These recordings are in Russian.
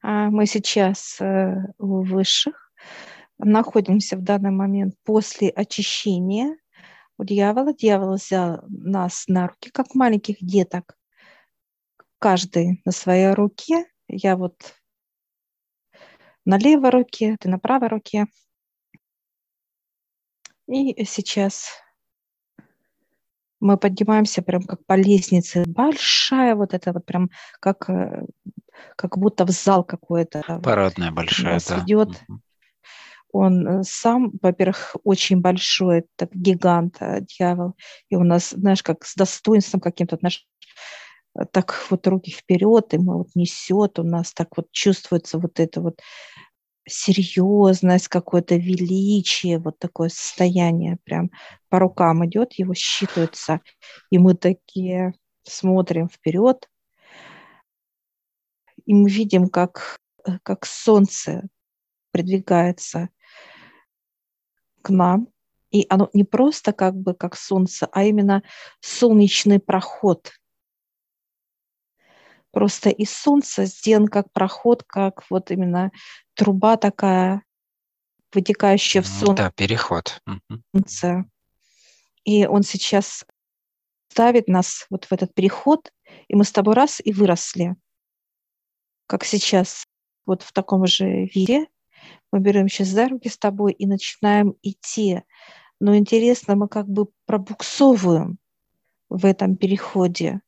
А, мы сейчас э, у высших находимся в данный момент после очищения у дьявола. Дьявол взял нас на руки, как маленьких деток, каждый на своей руке. Я вот на левой руке, ты на правой руке. И сейчас мы поднимаемся прям как по лестнице. Большая вот это вот прям как, э, как будто в зал какой-то. Парадная большая, нас да. ведет. Он э, сам, во-первых, очень большой, так гигант, э, дьявол. И у нас, знаешь, как с достоинством каким-то, знаешь, так вот руки вперед, и мы вот несет, у нас так вот чувствуется вот это вот серьезность, какое-то величие, вот такое состояние прям по рукам идет, его считывается, и мы такие смотрим вперед, и мы видим, как, как солнце придвигается к нам, и оно не просто как бы как солнце, а именно солнечный проход – просто из солнца сделан как проход, как вот именно труба такая, вытекающая в солнце. Да, переход. И он сейчас ставит нас вот в этот переход, и мы с тобой раз и выросли. Как сейчас, вот в таком же виде. Мы берем сейчас за руки с тобой и начинаем идти. Но интересно, мы как бы пробуксовываем в этом переходе.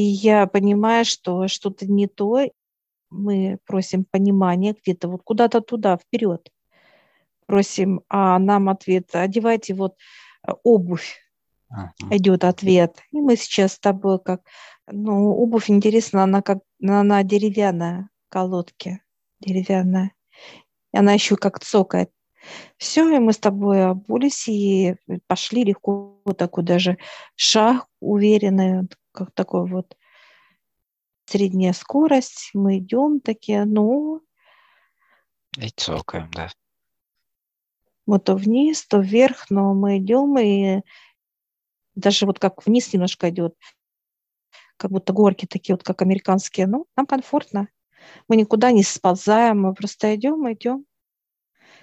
И я понимаю, что что-то не то. Мы просим понимания где-то вот куда-то туда, вперед. Просим, а нам ответ, одевайте вот э, обувь. Uh-huh. Идет ответ. И мы сейчас с тобой как, ну, обувь интересна, она как, она деревянная, колодки деревянная. И она еще как цокает. Все, и мы с тобой обулись и пошли легко, такой даже шаг уверенный, как такой вот средняя скорость. Мы идем такие, ну... И цокаем, да. Вот то вниз, то вверх, но мы идем, и даже вот как вниз немножко идет, как будто горки такие вот, как американские. Ну, нам комфортно. Мы никуда не сползаем, мы просто идем, идем.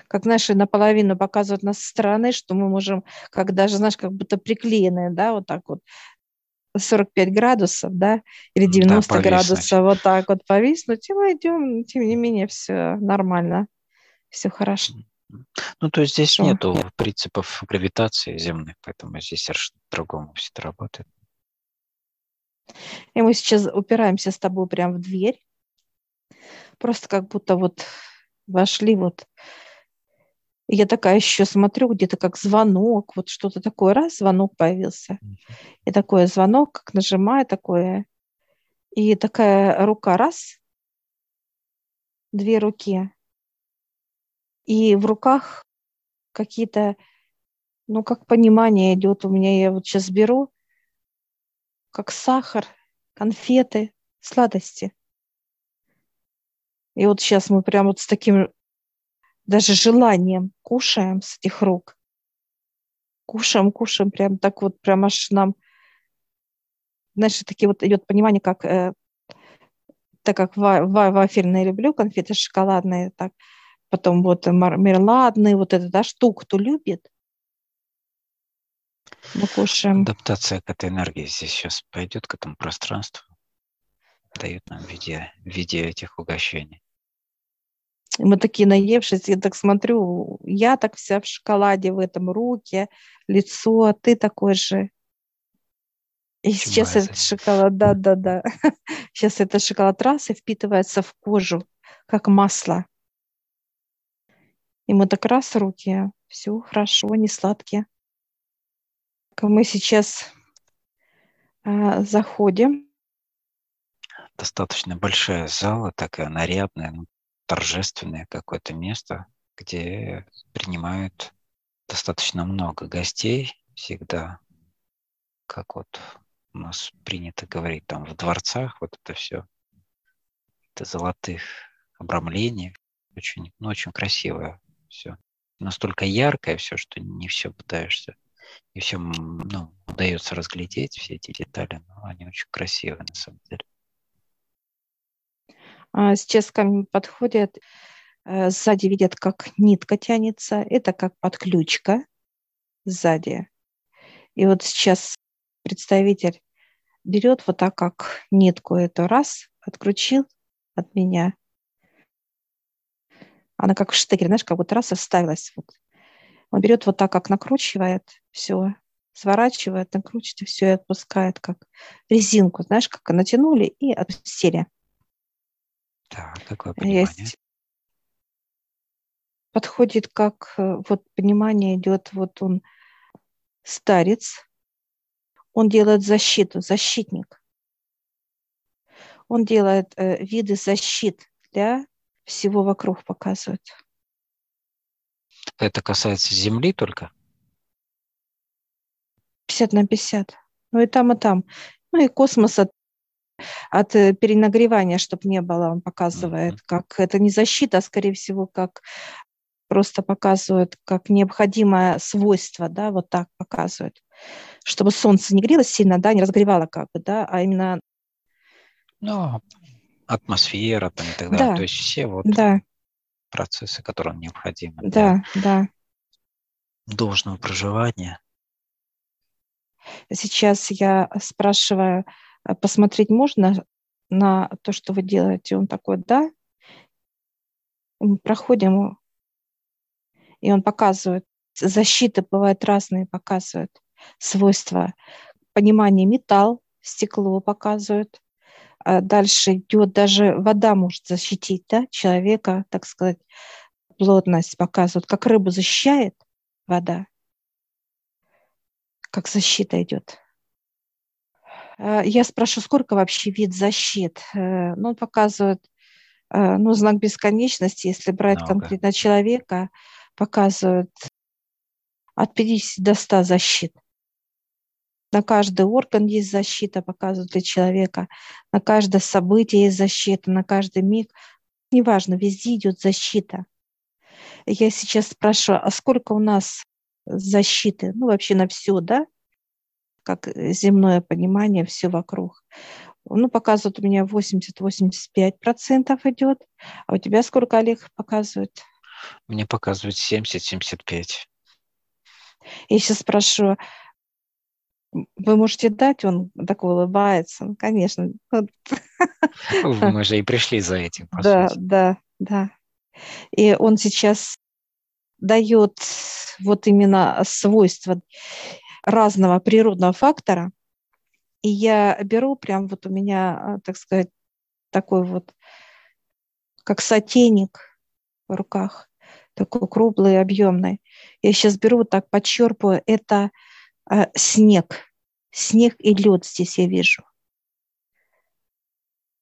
Как, знаешь, наполовину показывают нас со стороны, что мы можем, как даже, знаешь, как будто приклеенные, да, вот так вот 45 градусов, да, или 90 да, градусов, вот так вот повиснуть, и мы идем, тем не менее, все нормально, все хорошо. Ну, то есть здесь Что? нету принципов гравитации земной, поэтому здесь совершенно по-другому все это работает. И мы сейчас упираемся с тобой прямо в дверь, просто как будто вот вошли вот и я такая еще смотрю, где-то как звонок, вот что-то такое, раз, звонок появился. И такой звонок, как нажимаю такое, и такая рука, раз, две руки, и в руках какие-то, ну, как понимание идет у меня, я вот сейчас беру, как сахар, конфеты, сладости. И вот сейчас мы прям вот с таким даже желанием кушаем с этих рук. Кушаем, кушаем, прям так вот, прям аж нам, знаешь, такие вот идет понимание, как, э, так как ва- ва- вафельные люблю, конфеты шоколадные, так, потом вот мармеладные, вот это, да, штуку, кто любит, мы кушаем. Адаптация к этой энергии здесь сейчас пойдет, к этому пространству, дают нам в виде, в виде этих угощений. Мы такие наевшись, я так смотрю, я так вся в шоколаде, в этом руки, лицо, а ты такой же. И сейчас этот шоколад, да, да, да. Сейчас этот шоколад раз и впитывается в кожу, как масло. И мы так раз руки, все хорошо, не сладкие. Мы сейчас а, заходим. Достаточно большая зала, такая нарядная, ну, торжественное какое-то место, где принимают достаточно много гостей всегда, как вот у нас принято говорить там в дворцах, вот это все, это золотых обрамлений, очень, ну, очень красивое все. Настолько яркое все, что не все пытаешься, не все ну, удается разглядеть, все эти детали, но они очень красивые на самом деле. А сейчас ко мне подходят, э, сзади видят, как нитка тянется. Это как подключка сзади. И вот сейчас представитель берет вот так, как нитку эту раз, открутил от меня. Она как в штекере, знаешь, как будто раз и вставилась. Вот. Он берет вот так, как накручивает все, сворачивает, накручивает, все и отпускает, как резинку, знаешь, как натянули и отпустили. Так, такое понимание. Есть подходит как э, вот понимание идет, вот он старец, он делает защиту, защитник. Он делает э, виды защит для всего вокруг, показывает. Это касается Земли только? 50 на 50. Ну и там, и там. Ну и космоса от э, перенагревания, чтобы не было, он показывает, как это не защита, а скорее всего, как просто показывает, как необходимое свойство, да, вот так показывает, чтобы солнце не грело сильно, да, не разогревало как бы, да, а именно... Ну, атмосфера там и так далее, да. то есть все вот да. процессы, которые необходимы да, для да. должного проживания. Сейчас я спрашиваю, а посмотреть можно на то, что вы делаете? Он такой, да. Мы проходим, и он показывает. Защиты бывают разные, показывают свойства. Понимание металл, стекло показывают. А дальше идет даже вода может защитить да, человека, так сказать, плотность показывают, как рыбу защищает вода, как защита идет. Э, я спрашиваю, сколько вообще вид защит? Э, ну, он показывает, э, ну, знак бесконечности, если брать Много. конкретно человека, показывает от 50 до 100 защит. На каждый орган есть защита, показывают для человека. На каждое событие есть защита, на каждый миг. Неважно, везде идет защита. Я сейчас спрашиваю, а сколько у нас защиты? Ну, вообще на все, да? Как земное понимание, все вокруг. Ну, показывает у меня 80-85% идет. А у тебя сколько, Олег, показывает? Мне показывает 70-75. Я сейчас спрошу, вы можете дать? Он такой улыбается. Ну, конечно. Мы же и пришли за этим. да, сути. да, да. И он сейчас дает вот именно свойства разного природного фактора. И я беру прям вот у меня, а, так сказать, такой вот, как сотейник в руках, такой круглый, объемный. Я сейчас беру так, подчерпываю, это э, снег. Снег и лед здесь я вижу.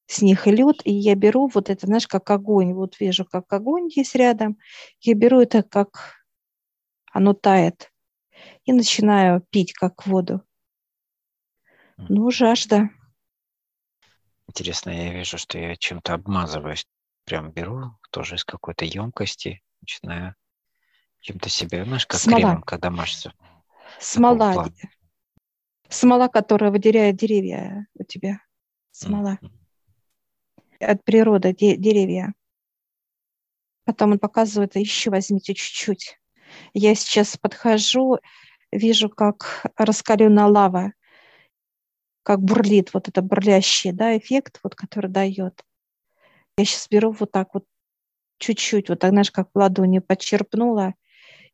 Снег и лед, и я беру вот это, знаешь, как огонь. Вот вижу, как огонь есть рядом. Я беру это, как оно тает и начинаю пить как воду. Ну, жажда. Интересно, я вижу, что я чем-то обмазываюсь. Прям беру тоже из какой-то емкости, начинаю чем-то себе, знаешь, как Смола. кремом, когда мажется. Смола. Смола, которая выделяет деревья у тебя. Смола. Mm-hmm. От природы де- деревья. Потом он показывает, еще возьмите чуть-чуть. Я сейчас подхожу, вижу, как раскаленная лава, как бурлит, вот это бурлящий да, эффект, вот, который дает. Я сейчас беру вот так вот чуть-чуть, вот так, знаешь, как в ладони подчерпнула,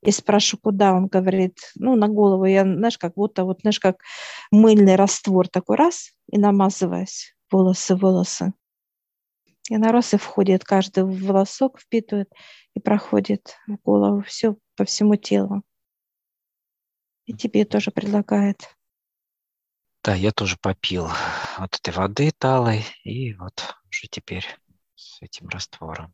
и спрашиваю, куда, он говорит, ну, на голову, я, знаешь, как будто, вот, знаешь, как мыльный раствор такой раз, и намазываясь волосы, волосы. И на и входит, каждый волосок впитывает и проходит в голову, все по всему телу. И тебе тоже предлагает. Да, я тоже попил вот этой воды талой, и вот уже теперь с этим раствором.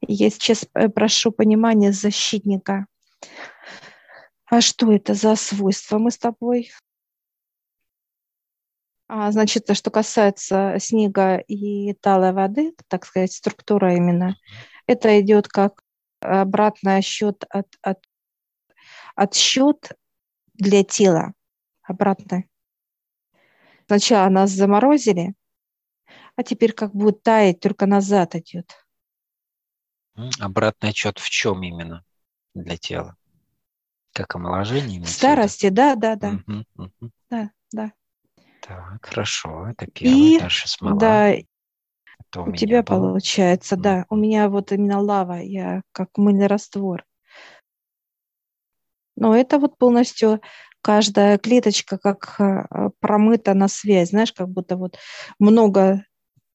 Я сейчас э, прошу понимания защитника. А что это за свойства мы с тобой? А, значит, что касается снега и талой воды, так сказать, структура именно, это идет как обратный отсчет от, от отсчет для тела обратно. Сначала нас заморозили, А теперь как будет таять, только назад идет. Обратный отчет в чем именно для тела? Как омоложение? В старости, да, да, да. Угу, угу. Да, да. Так, хорошо, это первый, И, дальше смола. да, Это у, меня тебя было. получается, да. У Мгм. меня вот именно лава, я как мыльный раствор. Но это вот полностью каждая клеточка как э, промыта на связь, знаешь, как будто вот много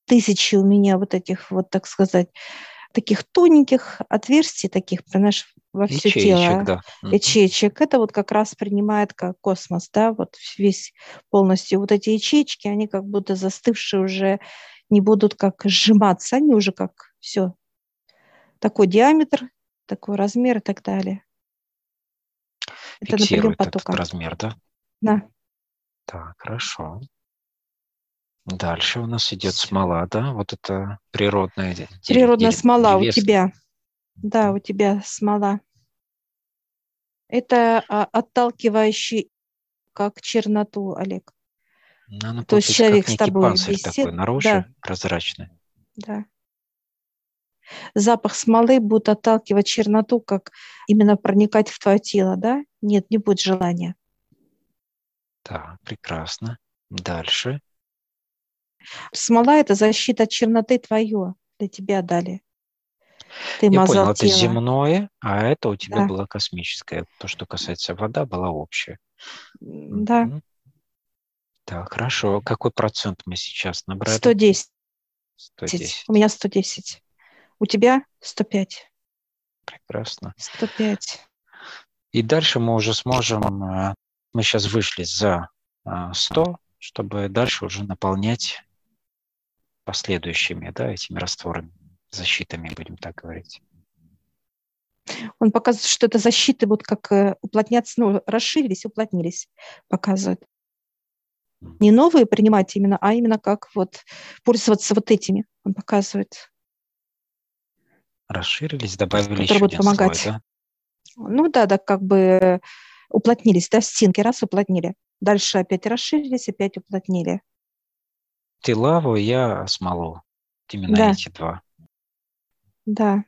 тысячи у меня вот этих вот, так сказать, таких тоненьких отверстий таких, понимаешь, во все Ячеечек, тело, да. Ячеечек. Это вот как раз принимает как космос, да, вот весь полностью. Вот эти ячеечки, они как будто застывшие уже не будут как сжиматься, они уже как все такой диаметр, такой размер и так далее. Это Фиксирует этот потока. размер, да? Да. Так, хорошо. Дальше у нас идет смола, да? Вот это природная Природная дере- смола у древесная. тебя. Да, у тебя смола. Это а, отталкивающий как черноту, Олег. Ну, Она То есть человек с тобой бесед- такой наружу, да. прозрачный. Да. Запах смолы будет отталкивать черноту, как именно проникать в твое тело, да? Нет, не будет желания. Так, прекрасно. Дальше. Смола – это защита от черноты твое, для тебя дали. Ты Я понял, это тело. земное, а это у тебя Да. было космическое. То, что касается вода, была общая. Да, Мгм. Так, хорошо. Какой процент мы сейчас набрали? 110. 110. У меня 110. У тебя 105. Прекрасно. 105. И дальше мы уже сможем, э, мы сейчас вышли за э, 100, чтобы дальше уже наполнять последующими, да, этими растворами, защитами, будем так говорить. Он показывает, что это защиты вот как э, уплотняться, ну, расширились, уплотнились, показывает. Не новые принимать именно, а именно как вот пользоваться вот этими. Он показывает. Расширились, добавили еще будут один слой, помогать. да? Ну да, да, как бы уплотнились, да, стенки раз уплотнили. Дальше опять расширились, опять уплотнили. Ты лаву, я смолу. Именно Да. эти два. Да.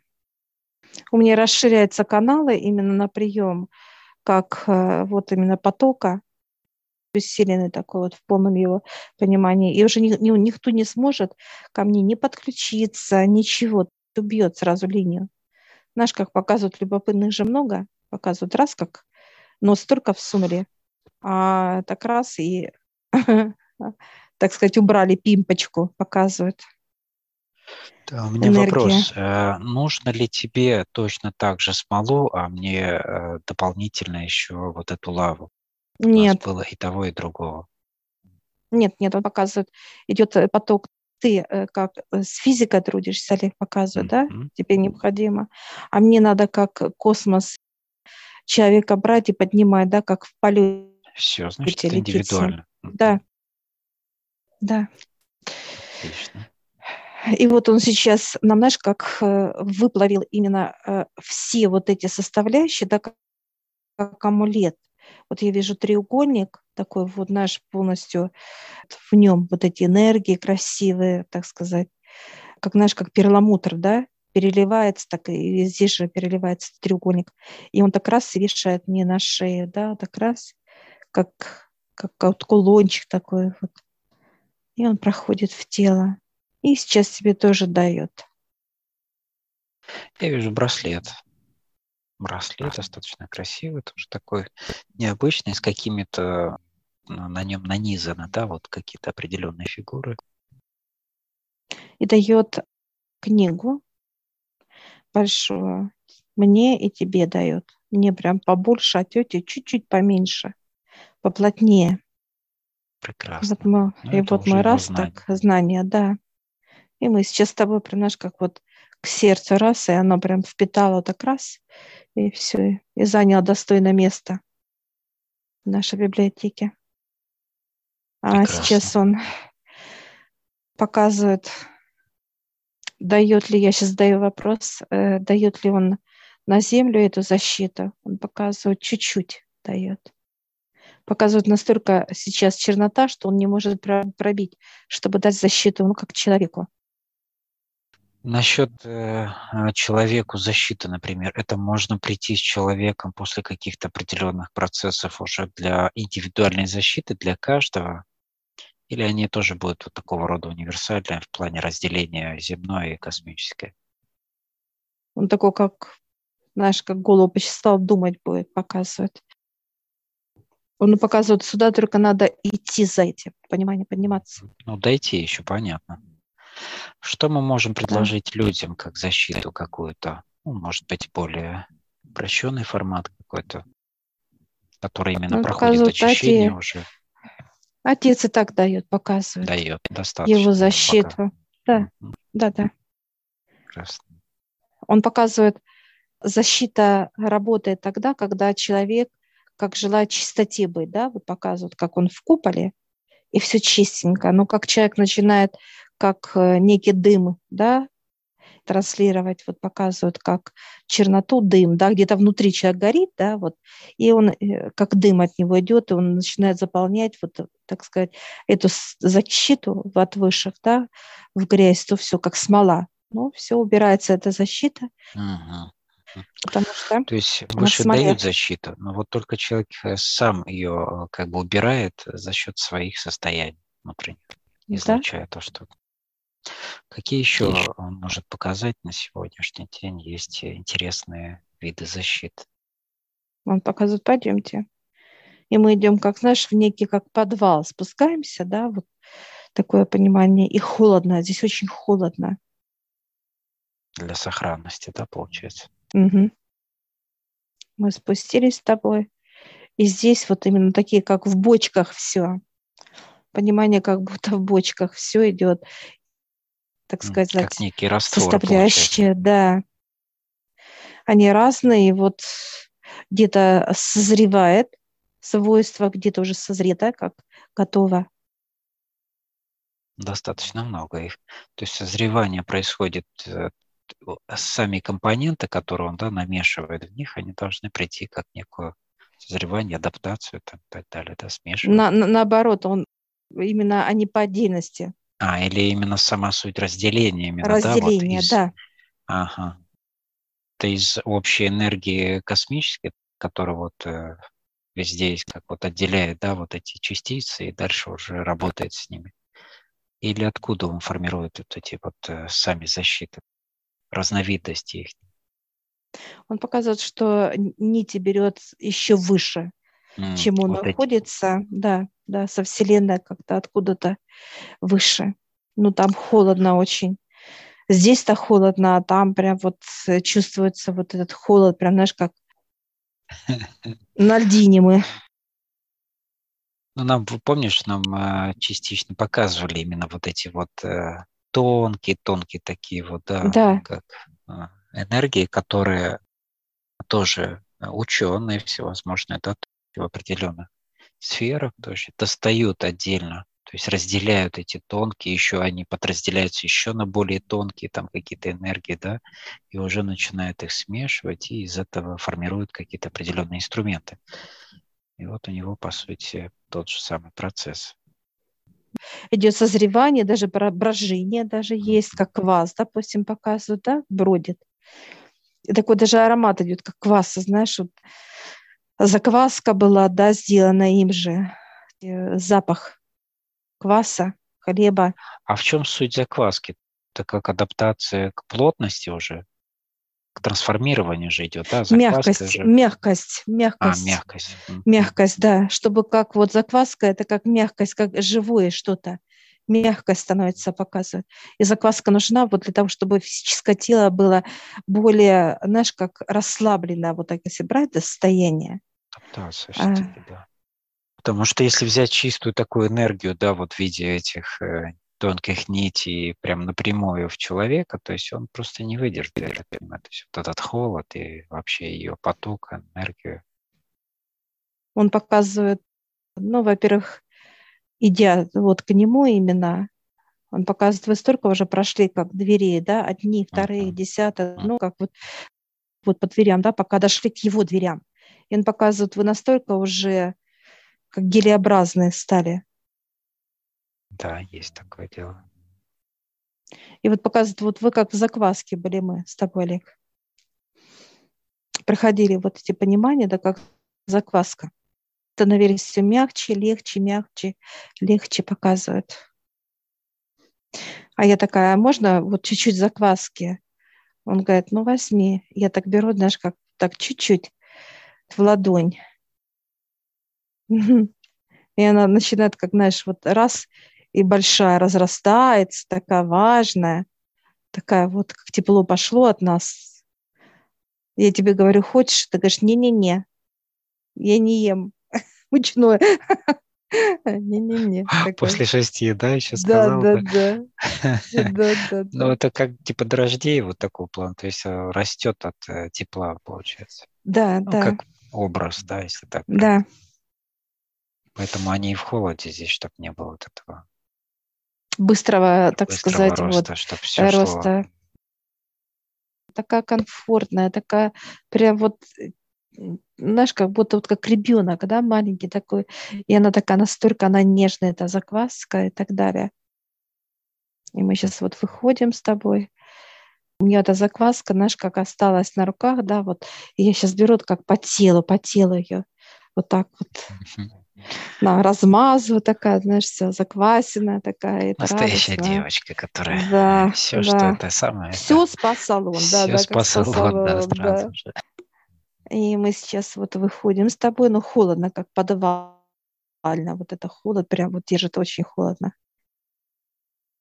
У меня расширяются каналы именно на прием, как э, вот именно потока, усиленный такой вот в полном его понимании. И уже ни- ни- никто не сможет ко мне не подключиться, ничего. Убьет сразу линию. Знаешь, как показывают любопытных же много, показывают раз как, но столько всунули, а так раз и, так сказать, убрали пимпочку, показывают. Да, у меня Энергия. вопрос. Э, Нужно ли тебе точно так же смолу, а мне э, дополнительно еще вот эту лаву? У нас Нет, было и того, и другого. Нет, нет, он показывает, идет э, поток. Ты э, как э, с физикой трудишься, Олег показывает, да? Мгм. Тебе необходимо. А мне надо как космос человека брать и поднимать, да, как в полете. Все, значит, летите. индивидуально. Да, да. Отлично. И вот он сейчас, нам, знаешь, как выплавил именно все вот эти составляющие, да, как, как амулет. Вот я вижу треугольник такой вот, знаешь, полностью в нем вот эти энергии красивые, так сказать, как, знаешь, как перламутр, да, переливается, так и здесь же переливается треугольник. И он так раз вешает мне на шею, да, так раз, как, как вот кулончик такой вот. И он проходит в тело. И сейчас тебе тоже дает. Я вижу браслет. Браслет достаточно красивый, тоже такой необычный, с какими-то на нем нанизано, да, вот какие-то определенные фигуры. И дает книгу большую. Мне и тебе дает. Мне прям побольше, а тете чуть-чуть поменьше, поплотнее. Прекрасно. Вот мы, Ну, и вот мы раз знание. так, знания, да. И мы сейчас с тобой прям, знаешь, как вот к сердцу раз, и оно прям впитало так раз, и все, и заняло достойное место в нашей библиотеке. А Прекрасно. сейчас он показывает, дает ли, я сейчас задаю вопрос, э, дает ли он на землю эту защиту. Он показывает, чуть-чуть дает. Показывает настолько сейчас чернота, что он не может пробить, чтобы дать защиту, ну, как человеку. Насчет э, а, человеку защиты, например, это можно прийти с человеком после каких-то определенных процессов уже для индивидуальной защиты для каждого, или они тоже будут вот такого рода универсальные в плане разделения земное и космическое? Он такой, как, знаешь, как голову почесал, думать будет, показывать. Он показывает, сюда только надо идти за этим, понимание, подниматься. Ну, дойти еще, понятно. Что мы можем предложить людям как защиту какую-то? Ну, может быть, более упрощенный формат какой-то, который именно ну, проходит очищение отец. уже. Отец и так дает, показывает. Дает, достаточно. Его защиту. Пока. Да, mm-hmm. да, да. Прекрасно. Он показывает, защита работает тогда, когда человек как желает чистоте быть, да, вот показывают, как он в куполе, и все чистенько. Но как человек начинает, как э, некий дым, да, транслировать, вот показывают, как черноту, дым, да, где-то внутри человек горит, да, вот, и он, э, как дым от него идет, и он начинает заполнять, вот, так сказать, эту защиту от высших, да, в грязь, то все как смола. Ну, все, убирается эта защита. Uh-huh. Потому что То есть выше дают защиту, но вот только человек э, сам ее как бы убирает за счет своих состояний внутренних, излучая да? то, что... Какие еще он может показать на сегодняшний день есть интересные виды защиты? Он показывает, пойдемте. И мы идем, как, знаешь, в некий как подвал, спускаемся, да, вот такое понимание, и холодно, здесь очень холодно. Для сохранности, да, получается? Угу. Мы спустились с тобой. И здесь вот именно такие, как в бочках все. Понимание, как будто в бочках все идет, так сказать, как некий раствор, составляющие, да. Они разные, вот где-то созревает свойство, где-то уже созрето, как готово. Достаточно много их. То есть созревание происходит э, сами компоненты, которые он да, намешивает в них, они должны прийти как некое созревание, адаптацию там, и так далее, да, смешивать. На, на, наоборот, он именно они по отдельности. А, или именно сама суть разделения. Именно, Разделение, да. Вот из, да. Ага. Это из общей энергии космической, которая вот э, везде есть, как вот отделяет, да, вот эти частицы и дальше уже работает с ними. Или откуда он формирует вот эти вот э, сами защиты? разновидности их. Он показывает, что нити берет еще выше, mm, чем он вот находится, эти. да, да, со Вселенной как-то откуда-то выше. Ну, там холодно очень. Здесь-то холодно, а там прям вот чувствуется вот этот холод, прям, знаешь, как на льдине мы. Ну, нам, помнишь, нам э, частично показывали именно вот эти вот э, тонкие-тонкие такие вот, да, да. как энергии, которые тоже ученые всевозможные, да, в определенных сферах тоже достают отдельно, то есть разделяют эти тонкие, еще они подразделяются еще на более тонкие там какие-то энергии, да, и уже начинают их смешивать, и из этого формируют какие-то определенные инструменты. И вот у него, по сути, тот же самый процесс идет созревание, даже брожение даже есть, как квас, допустим, показывают, да, бродит. И такой даже аромат идет, как квас, знаешь, вот закваска была, да, сделана им же, э, запах кваса, хлеба. А в чем суть закваски? Это как адаптация к плотности уже? к трансформированию же идет, да? мягкость, же... мягкость, мягкость. А, мягкость. Мягкость, да. Чтобы как вот закваска, это как мягкость, как живое что-то. Мягкость становится, показывает. И закваска нужна вот для того, чтобы физическое тело было более, знаешь, как расслаблено, вот так если брать это состояние. Адаптация, а. да. Потому что если взять чистую такую энергию, да, вот в виде этих э, тонких нитей прям напрямую в человека, то есть он просто не выдержит это, то есть вот этот холод и вообще ее поток, энергию. Он показывает, ну, во-первых, идя вот к нему именно, он показывает, вы столько уже прошли, как дверей, да, одни, вторые, uh-huh. десятые, uh-huh. ну, как вот, вот по дверям, да, пока дошли к его дверям. И он показывает, вы настолько уже как гелеобразные стали. Да, есть такое дело. И вот показывает, вот вы как в закваске были мы с тобой, Олег. Проходили вот эти понимания, да, как закваска. Становились все мягче, легче, мягче, легче показывают. А я такая, а можно вот чуть-чуть закваски? Он говорит, ну возьми. Я так беру, знаешь, как так чуть-чуть в ладонь. И она начинает, как, знаешь, вот раз и большая разрастается, такая важная, такая вот, как тепло пошло от нас. Я тебе говорю, хочешь? Ты говоришь, не-не-не, я не ем мучное. Не-не-не. После шести, да, еще сказал? Да, да, да. Ну, это как типа дрождей вот такого плана, то есть э, растет от э, тепла, получается. Да, ну, да. Как образ, да, если так. Да. Поэтому они и в холоде здесь, чтобы не было вот этого быстрого, так быстрого сказать, роста, вот, чтобы все роста. Шло. Такая комфортная, такая прям вот знаешь, как будто вот как ребенок, да, маленький такой, и она такая настолько, она нежная, эта закваска и так далее. И мы сейчас вот выходим с тобой. У меня эта закваска, знаешь, как осталась на руках, да, вот, и я сейчас беру как по телу, по телу ее, вот так вот. На размазываю такая, знаешь, вся заквасенная такая. Настоящая радостная. девочка, которая да, все, да. что это самое. Все это... спа-салон, да, да. Спа-салон, да, да. Же. И мы сейчас вот выходим с тобой, но холодно, как подвально. Вот это холод прям вот держит очень холодно.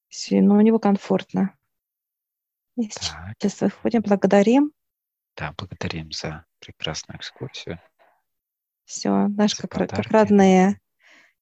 Все, но у него комфортно. И сейчас выходим, благодарим. Да, благодарим за прекрасную экскурсию. Все, знаешь, как, как родные.